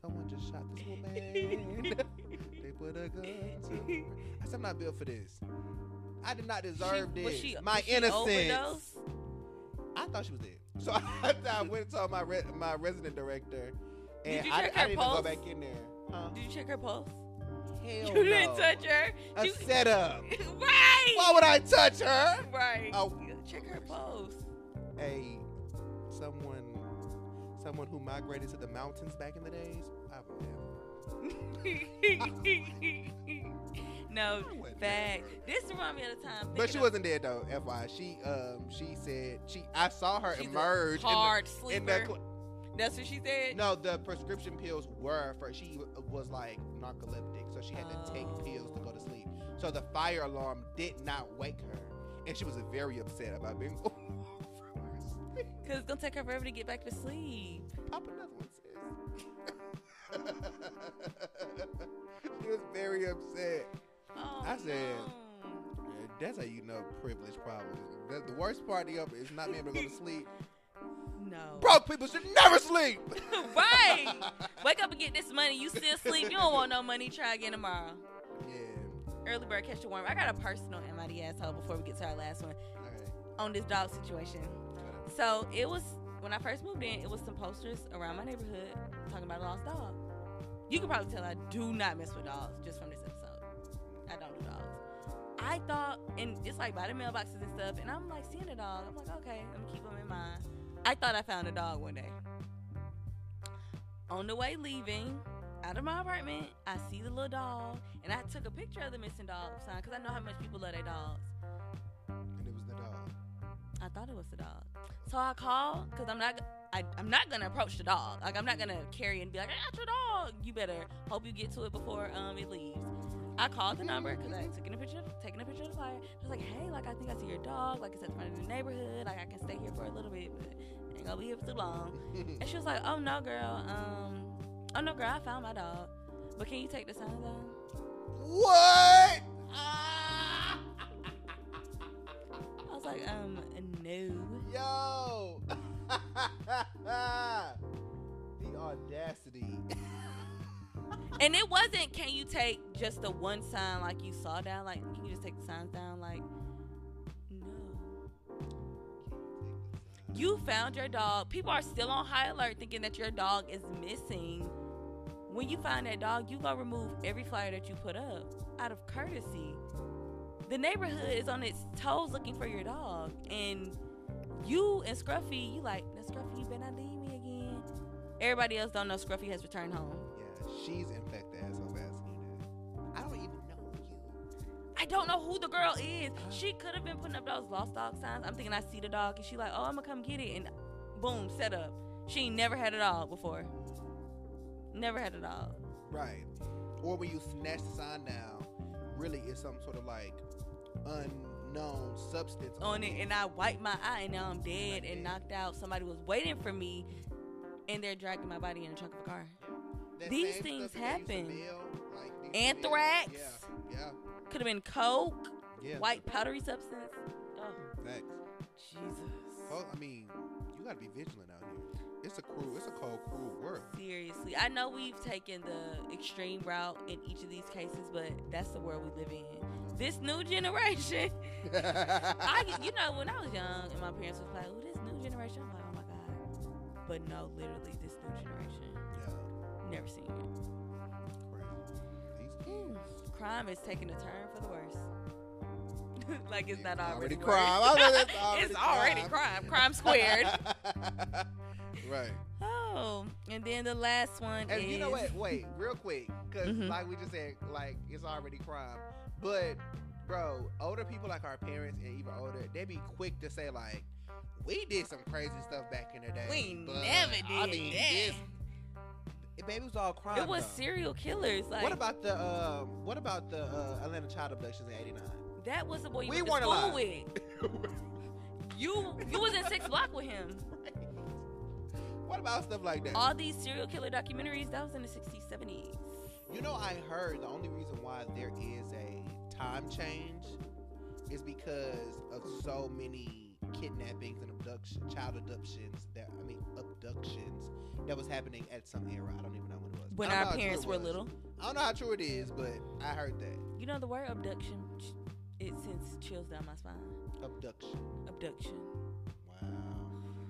someone just shot this woman. they put a gun to her. I said, I'm not built for this. I did not deserve She- this. she, my innocence. I thought she was dead. So I, I went and told my re- my resident director, and Did you I, check I her didn't even go pulse? back in there. Huh? Did you check her pulse? Hell no. you didn't touch her. A You- setup. right. Why would I touch her? Right. Oh. Check her pulse. Hey, someone, someone who migrated to the mountains back in the days. I would no, fact. This remind me of the time. But she wasn't dead though. FY. She um she said she I saw her She's emerge hard in sleeper. in the cl- That's what she said. no the prescription pills were for she was like narcoleptic so she had to take Oh. pills to go to sleep. So the fire alarm did not wake her, and she was very upset about being. Cause it's gonna take her forever to get back to sleep. Pop another one, sis. she was very upset. Oh, I said- no. That's how you know privilege problems. The, the worst part of it is not being able to go to sleep. no. Broke people should never sleep. right. Wake up and get this money. You still sleep. You don't want no money. Try again tomorrow. Yeah. Early bird catch the worm. I got a personal MID asshole before we get to our last one right. on this dog situation. So it was when I first moved in. It was some posters around my neighborhood talking about a lost dog. You can probably tell I do not mess with dogs just from this. I don't do dogs. I thought, and it's like by the mailboxes and stuff, and I'm like seeing a dog. I'm like, okay, I'm gonna keep them in mind. I thought I found a dog one day. On the way leaving out of my apartment, I see the little dog, and I took a picture of the missing dog sign because I know how much people love their dogs. And it was the dog. I thought it was the dog. So I called because I'm not. I, I'm not gonna approach the dog. Like I'm not gonna carry and be like, "I got your dog." You better hope you get to it before um it leaves. I called the number because I took a picture, taking a picture of the flyer. I was like, "Hey, like I think I see your dog. Like it's at the front of the neighborhood. Like I can stay here for a little bit, but ain't gonna be here for too long." And she was like, "Oh no, girl. Um, oh no, girl. I found my dog. But can you take the sign down?" what? Ah! I was like, "Um, no." Yo. the audacity. And it wasn't, can you take just the one sign like you saw down? Like, can you just take the signs down? Like, no. You found your dog. People are still on high alert thinking that your dog is missing. When you find that dog, you go remove every flyer that you put up out of courtesy. The neighborhood is on its toes looking for your dog. And you and Scruffy, you like, now Scruffy, you better not leave me again. Everybody else don't know Scruffy has returned home. She's infected asking you that. I don't even know you. I don't know who the girl is. She could have been putting up those lost dog signs. I'm thinking I see the dog, and she like, oh, I'm gonna come get it, and boom, set up. She never had a dog before. Never had a dog. Right. Or when you snatch the sign down, really it's some sort of like unknown substance On it, and I wiped my eye, and now I'm dead and knocked out. Somebody was waiting for me, and they're dragging my body in the trunk of a car. These things stuff that they used to happen. like, they used to mail- Anthrax. Yeah, Could have been coke, yeah, yeah. white powdery substance. Oh, Facts. Jesus. Well, I mean, you gotta be vigilant out here. It's a cruel, it's a cold, cruel world. Seriously, I know we've taken the extreme route in each of these cases, but that's the world we live in. This new generation, I, you know, when I was young and my parents was like, "Oh, this new generation," I'm like, "Oh my god," but no, literally, this new generation, yeah, never seen it. crazy. These kids. Crime is taking a turn for the worse. like it's not It's already, crime. I it's already, it's already crime. Crime squared. right. oh, and then the last one And is you know what? Wait, real quick, because Mhm. like we just said, like it's already crime. But bro, older people like our parents and even older, they be quick to say like, "We did some crazy stuff back in the day." We but, never I did mean, that." this, baby, was all crime. It was though. serial killers. Like what about the um, what about the uh, Atlanta child abductions in '89? that was the boy you We went weren't to school with. You you was in six block with him. what about stuff like that? All these serial killer documentaries, that was in the 60s, 70s. You know, I heard the only reason why there is a time change is because of so many kidnappings and abduction, child abductions that I mean abductions that was happening at some era. I don't even know when it was. When our parents were was. little. I don't know how true it is, but I heard that You know the word abduction. It sends chills down my spine. abduction. Abduction. Wow,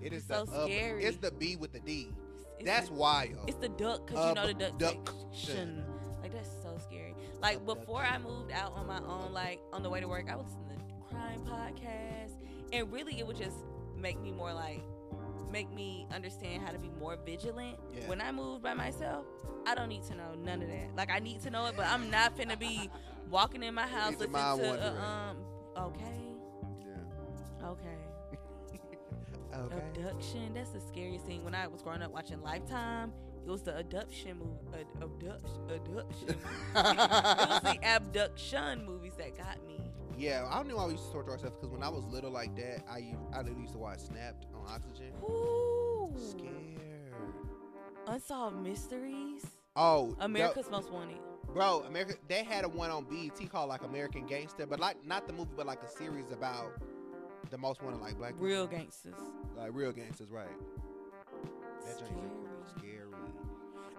it is It's the so up- scary. It's the B with the D. It's That's the, wild. it's the duck because you know the duck Abduction. Like that's so scary. Like before I moved out on my own, like on the way to work, I was listen to crime podcasts, and really it would just make me more like make me understand how to be more vigilant. Yeah. When I move by myself, I don't need to know none of that. Like I need to know it, but I'm not finna be walking in my house listening to uh, um. Okay, yeah. okay. Okay. Abduction. That's the scariest thing. When I was growing up watching Lifetime, it was the abduction movie. Ad- abduction. Abduction. it was the abduction movies that got me. Yeah, I don't know why we used to torture ourselves because when I was little like that, I literally used to watch Snapped on Oxygen. Ooh. Scared. Unsolved mysteries. Oh, America's Most Wanted. bro, America. They had a one on BET called like American Gangster, but like not the movie, but like a series about the most wanted like black people. Real gangsters. like real gangsters, right? That.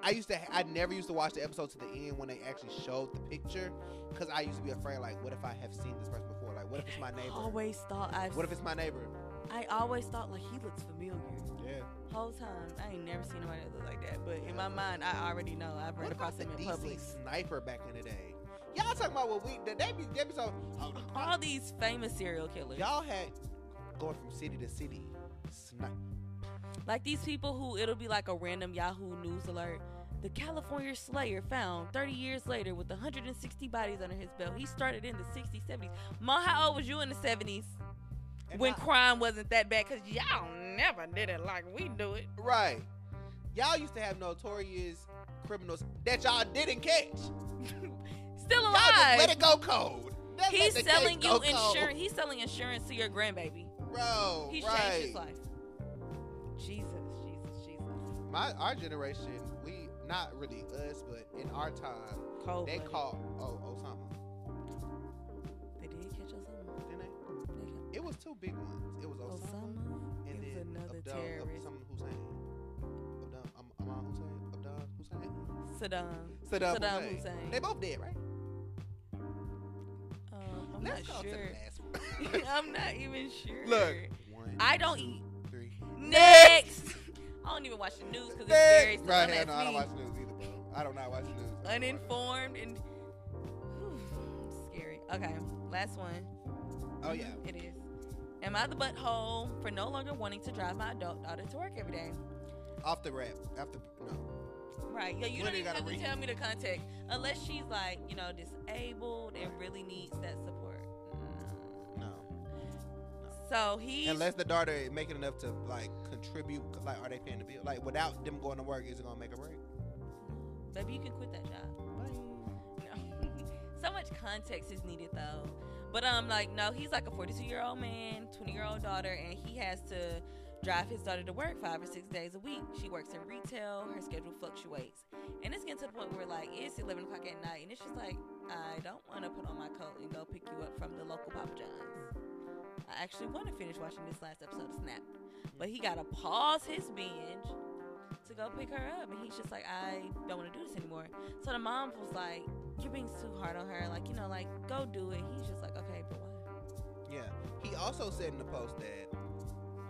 Joint is scary. I used to. I never used to watch the episode to the end when they actually showed the picture, because I used to be afraid. Like, what if I have seen this person before? Like, what if it's my neighbor? I Always thought I've. What if it's my neighbor? I always thought like he looks familiar. Yeah. Whole time I ain't never seen nobody that look like that. But in my mind, I already know I've run What across him in DC public. sniper back in the day? Y'all talking about what we? They be, they be so. Oh, All these famous serial killers. Y'all had going from city to city. Sni- Like these people who it'll be like a random Yahoo News alert. The California Slayer found 30 years later with 160 bodies under his belt. He started in the 60s, 70s. Ma, how old was you in the 70s and when not- crime wasn't that bad? Because y'all never did it like we do it. right, y'all used to have notorious criminals that y'all didn't catch. Still Y'all just let it go cold. Let He's selling you insurance. He's selling insurance to your grandbaby. bro. He's right. changed his life. Jesus, Jesus, Jesus. My our generation, we not really us, but in our time, Cold. they caught oh Osama, They did catch Osama. didn't they? They It was two big ones. It was Osama, Osama. and It then another Abdul, terrorist. Some Hussein. Abdul, um, Amal Hussein, Abdul Hussein, Saddam. Saddam, Saddam Hussein. Hussein. They both dead, right? Um, I'm Let's not sure. the last one. I'm not even sure. Look, one, I don't eat. Three. Next. I don't even watch the news because it's scary. So Right, don't hell no, I don't me. watch news either, bro. I do not watch news. I don't Uninformed and Whew, scary. Okay, last one. Oh yeah. It is. Am I the butthole for no longer wanting to drive my adult daughter to work every day? Off the rap. After no. Right. Yeah, you What don't even gotta have to read? tell me the context unless she's like, you know, disabled and really needs that support. So he. Unless the daughter is making enough to like contribute, like are they paying the bill? Like without them going to work, is it gonna make a break? Maybe you can quit that job. No. so much context is needed though. But um, like no, he's like a 42 year old man, 20 year old daughter, and he has to drive his daughter to work five or six days a week. She works in retail. Her schedule fluctuates, and it's getting to the point where like it's 11 o'clock at night, and it's just like I don't want to put on my coat and go pick you up from the local Papa John's. I actually want to finish watching this last episode of Snap, but he gotta pause his binge to go pick her up, and he's just like, I don't want to do this anymore. So the mom was like, You're being too hard on her. Like, you know, like, go do it. He's just like, Okay, but why? Yeah. He also said in the post that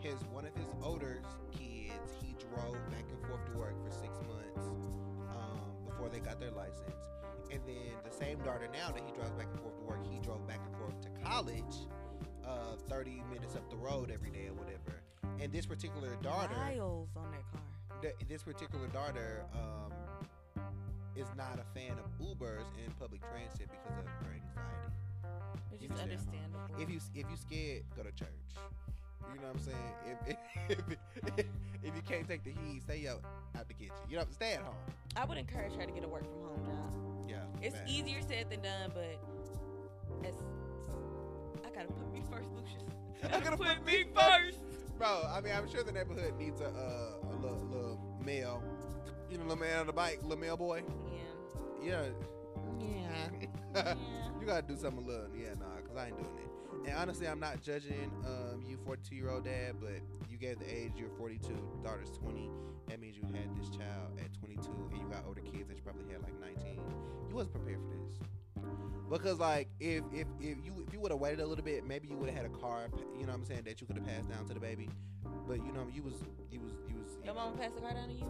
his one of his older kids he drove back and forth to work for six months um, before they got their license, and then the same daughter now that he drives back and forth to work, he drove back and forth to college, uh, 30 minutes up the road every day or whatever. And this particular daughter. Miles on that car. th- this particular daughter um, is not a fan of Ubers and public transit because of her anxiety. Which is can stay at home. understandable. If you if you scared, go to church. You know what I'm saying? If if, if, if you can't take the heat, stay out out the kitchen. You know, stay at home. I would encourage her to get a work from home job. Yeah, It's man. easier said than done, but it's, I gotta put me first, Lucius. I gotta put me first. bro. I mean, I'm sure the neighborhood needs a uh, a little, little male, you know, little man on the bike, little male boy. Yeah. Yeah, yeah. Yeah. you gotta do something a little, yeah, nah, cause I ain't doing it. And honestly, I'm not judging um, you, 42 year old dad, but you gave the age. You're 42. Daughter's 20. That means you had this child at 22, and you got older kids that you probably had like 19. You wasn't prepared for this. Because like if if, if you if you would have waited a little bit, maybe you would have had a car, you know what I'm saying, that you could have passed down to the baby. But you know, you was you was you was you Your mama passed the car down to you?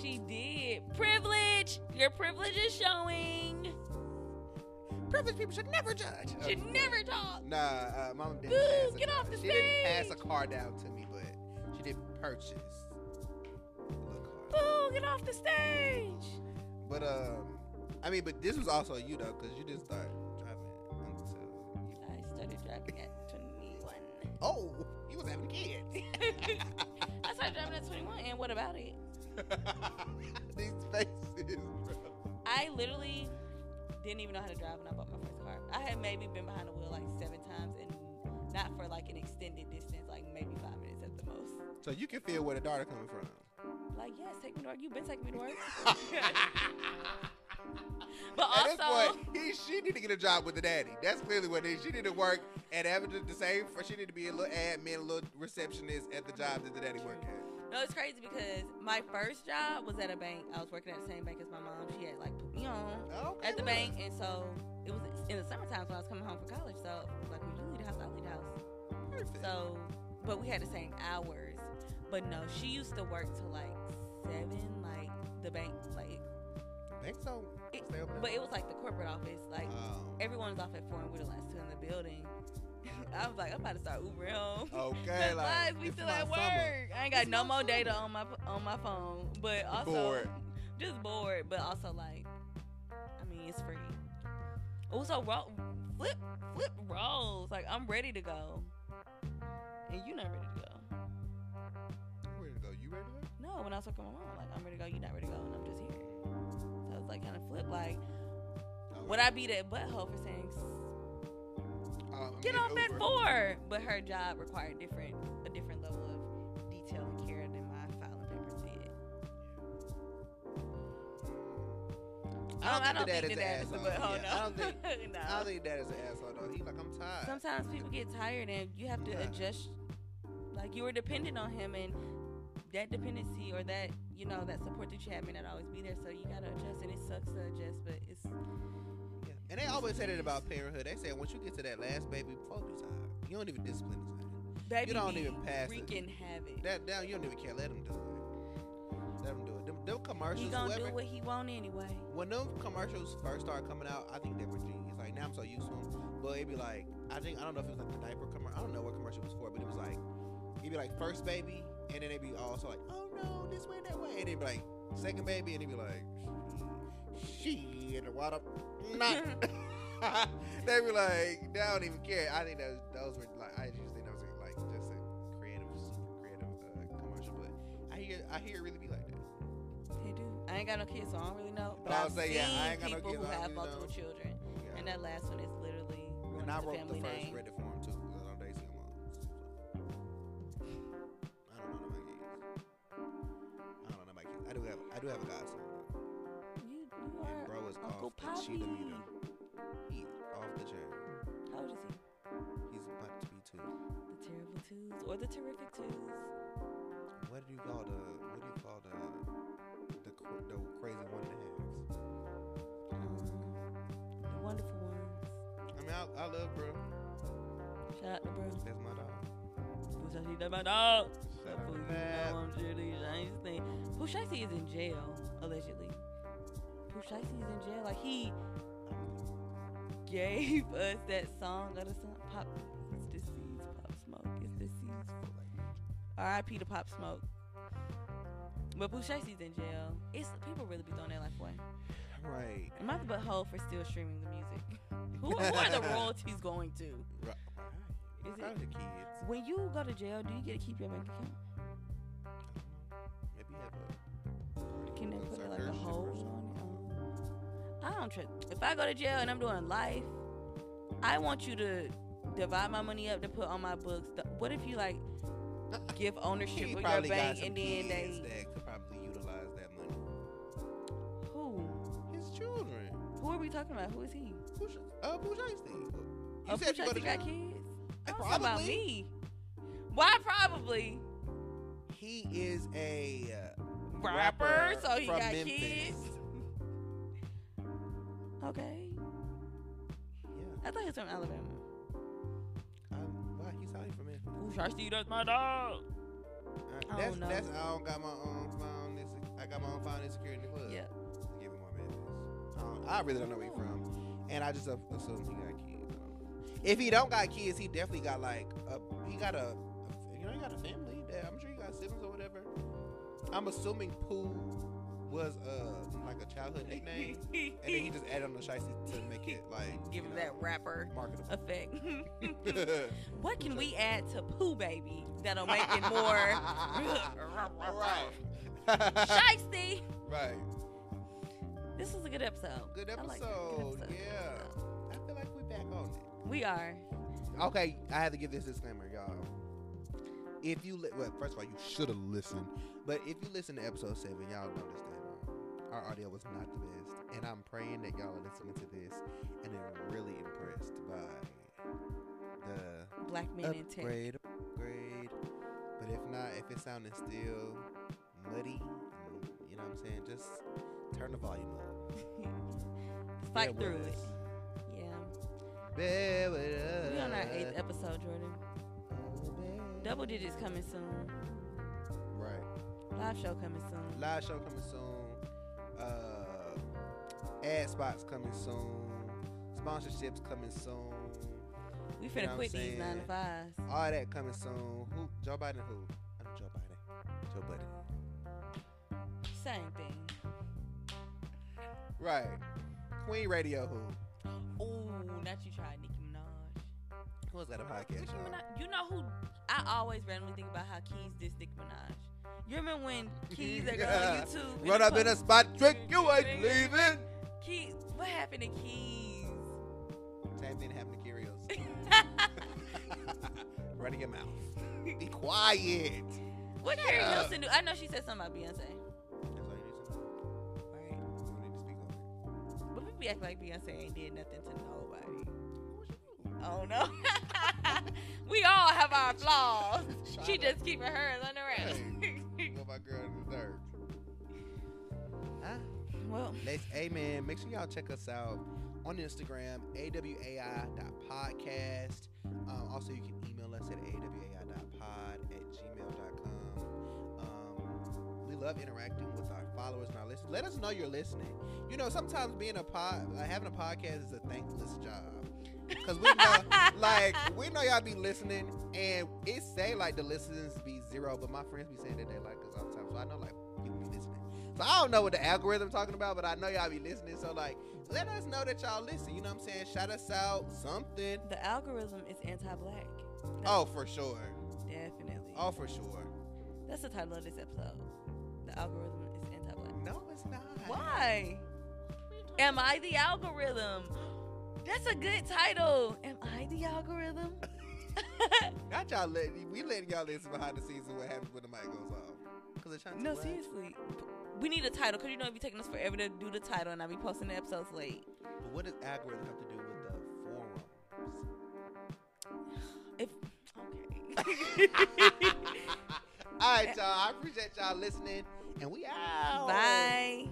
She did. Privilege! Your privilege is showing. privileged people should never judge. Should Okay. never talk. Nah, uh, mom didn't Boo, pass a get off the She didn't pass a stage. car down to me, but she did purchase a little car. Boo, get off the stage. But um, I mean, but this was also you though, because you didn't start driving until. I started driving at 21. Oh, you was having kids. I started driving at 21, and what about it? These faces, bro. I literally didn't even know how to drive when I bought my first car. I had maybe been behind the wheel like seven times, and not for like an extended distance, like maybe five minutes at the most. So you can feel where the daughter coming from. Like, yes, take me to work. You've been taking me to work. but At this also, point, he, she need to get a job with the daddy. That's clearly what it is. She need to work at having the, same. She need to be a little admin, a little receptionist at the job that the daddy worked at. no, it's crazy because my first job was at a bank. I was working at the same bank as my mom. She had like put me on Okay, at the well. bank, and so it was in the summertime when I was coming home from college. So like, when you leave the house, I leave the house. Perfect. So, but we had the same hours. But no, she used to work till like seven, like the bank, like. Think so. It, but it was like the corporate office, like Um, everyone was off at four, and we're the last two in the building. I was like, I'm about to start Ubering home. okay, like we still at work? summer. I ain't got It's no more data on my on my phone, but also Bored. just bored. But also like, I mean, it's free. Also, ro- flip flip rolls. Like I'm ready to go, and you're not ready to go. You ready to go? You ready to go? No, when I was talking to my mom, like I'm ready to go, You're not ready to go, and I'm just here. Like kind of flip. Like, Oh, would I be that butthole for saying um, get getting off at four? But her job required different a different level of detail and care than my filing papers did. I don't I think dad is the an dad is a asshole. butthole. Yeah, I don't think- no. I don't think that is an asshole though. He like I'm tired. Sometimes people get tired and you have to Yeah. adjust. Like you were dependent on him, and that dependency or that you know that support that you have may not always be there. So you gotta adjust, and it sucks to adjust, but it's Yeah. And they always say that about parenthood. They say once you get to that last baby, folks be tired. You don't even discipline his ass. baby don't even pass it. wreaking havoc. That down, you don't even care. Let him do it. Let him do it. Them, them commercials, He gonna whoever, do what he want anyway. when them commercials first started coming out, I think they were genius. Like now I'm so used to them, but it'd be like I think I don't know if it was like the diaper commercial. I don't know what commercial it was for, but it was like it'd be like first baby, and then they'd be also like oh no this way that way, and it'd be like second baby, and they'd be like she and what up not. they'd be like they don't even care. I think those those were like I just think those were like just a creative, super creative uh, commercial, but I hear I hear it really be like that. They do. I ain't got no kids, so I don't really know. But But I I've say, yeah, I seen ain't got no people kids, who have really multiple know. children, Yeah. and that last one is literally When I the wrote the first name. Do have I do have a godson. though. You, you And are bro is Uncle off the cheetah Poppy. meter. He is off the chain. How old is he? He's about to be two. The terrible twos or the terrific twos? What do you call the what do you call the the the crazy one and a? Um, the wonderful ones. I mean I, I love bro. Shout out to bro. That's my dog. Pooh Shiesty, that's my dog. Shout out Pooh, to you Matt. know I'm Shirley Shiesty. Is in jail, allegedly. Pooh Shiesty is in jail. Like, he gave us that song of the song. Pop, it's deceased. Pop Smoke. It's deceased. R.I.P. to Pop Smoke. But Pooh Shiesty's in jail. It's people really be throwing their life away. Right. Am I the butthole for still streaming the music? who, who are the royalties going to? Right. Is it- the kids? When you go to jail, do you get to keep your bank account? Maybe have a Can they put like a hold on it? I don't trust. If I go to jail and I'm doing life, I want you to divide my money up to put on my books. What if you like give ownership of your bank and then they that could probably utilize that money. who? His children. Who are we talking about? Who is he? Who sh- uh, Shiesty. You oh, said you go to Shiesty got kids. I talking about probably. me. Why probably? He is a uh, Rapper, rapper so he from got Memphis. kids. Okay. Yeah. I thought he was from Alabama. Um, why he's how he from Memphis? Pooh Shiesty, that's my dog. Uh, Oh, that's no. that's I don't got my own phone. I got my own phone insecurity in the club. Yeah. Give him more business. Um, I really don't know where he from, and I just assume he got kids. I don't know. If he don't got kids, he definitely got like a he got a, a you know he got a family. That I'm sure he got siblings or whatever. I'm assuming Pooh was uh like a childhood nickname, and then he just added on the shiesty to make it like Give him know, that rapper marketable. effect. what can we add to Pooh Baby that'll make it more right. shiesty? right. This was a good episode. Good I like. Good episode. episode. Yeah. I feel We are. Okay, I have to give this disclaimer, y'all. If you li- well, first of all, you should have listened. But if you listen to episode seven, y'all notice that um, our audio was not the best, and I'm praying that y'all are listening to this and are really impressed by the Black men in tech. upgrade, upgrade. But if not, if it's sounding still muddy, you know what I'm saying, just turn the volume up. Fight through it. Bear with us. We on our eighth episode, Jordan. Double digits coming soon. Right. Live show coming soon. Live show coming soon. Uh, ad spots coming soon. Sponsorships coming soon. We You know finna quit these nine to fives. All that coming soon. Who? Joe Biden? Who? I know Joe Biden. Joe Biden. Same thing. Right. Queen Radio. Who? Ooh, not you try Nicki Minaj. Who was that a podcast Nicki? Minaj. You know who? I always randomly think about how Keys dissed Nicki Minaj. You remember when Keys, that girl on YouTube, Run up in a spot, trick, you ain't leaving. Keys, what happened to Keys? Same thing happened to Curios. Running your mouth. Be quiet. what Keri Yeah. Hilson do? I know she said something about Beyonce. Be acting like Beyonce ain't did nothing to nobody. it. Oh no. we all have our flaws. Shut she up. just keeping hers on the rest. What my girl deserves. Huh? well, Let's, hey man, make sure y'all check us out on Instagram, awai.podcast. Um, also, you can email us at awai.pod at gmail.com. Love interacting with our followers and our listeners. Let us know you're listening. You know, sometimes being a pod, like having a podcast is a thankless job. Cause we know, like, we know y'all be listening, and it say like the listens be zero, but my friends be saying that they like us all the time, so I know like you be listening. So I don't know what the algorithm talking about, but I know y'all be listening. So like, let us know that y'all listen. You know what I'm saying? Shout us out, something. the algorithm is anti-black. Oh, for sure. Definitely. Oh, for sure. That's the title of this episode. The algorithm is anti-black. No, it's not. Why? Am I the algorithm? That's a good title. Am I the algorithm? Not y'all letting we letting y'all listen behind the scenes of what happens when the mic goes off. Cause it's trying to no, seriously. We need a title because you know it'd be taking us forever to do the title and I'll be posting the episodes late. But what does algorithm have to do with the forums? If okay. All right, y'all. I appreciate y'all listening, and we out. Bye.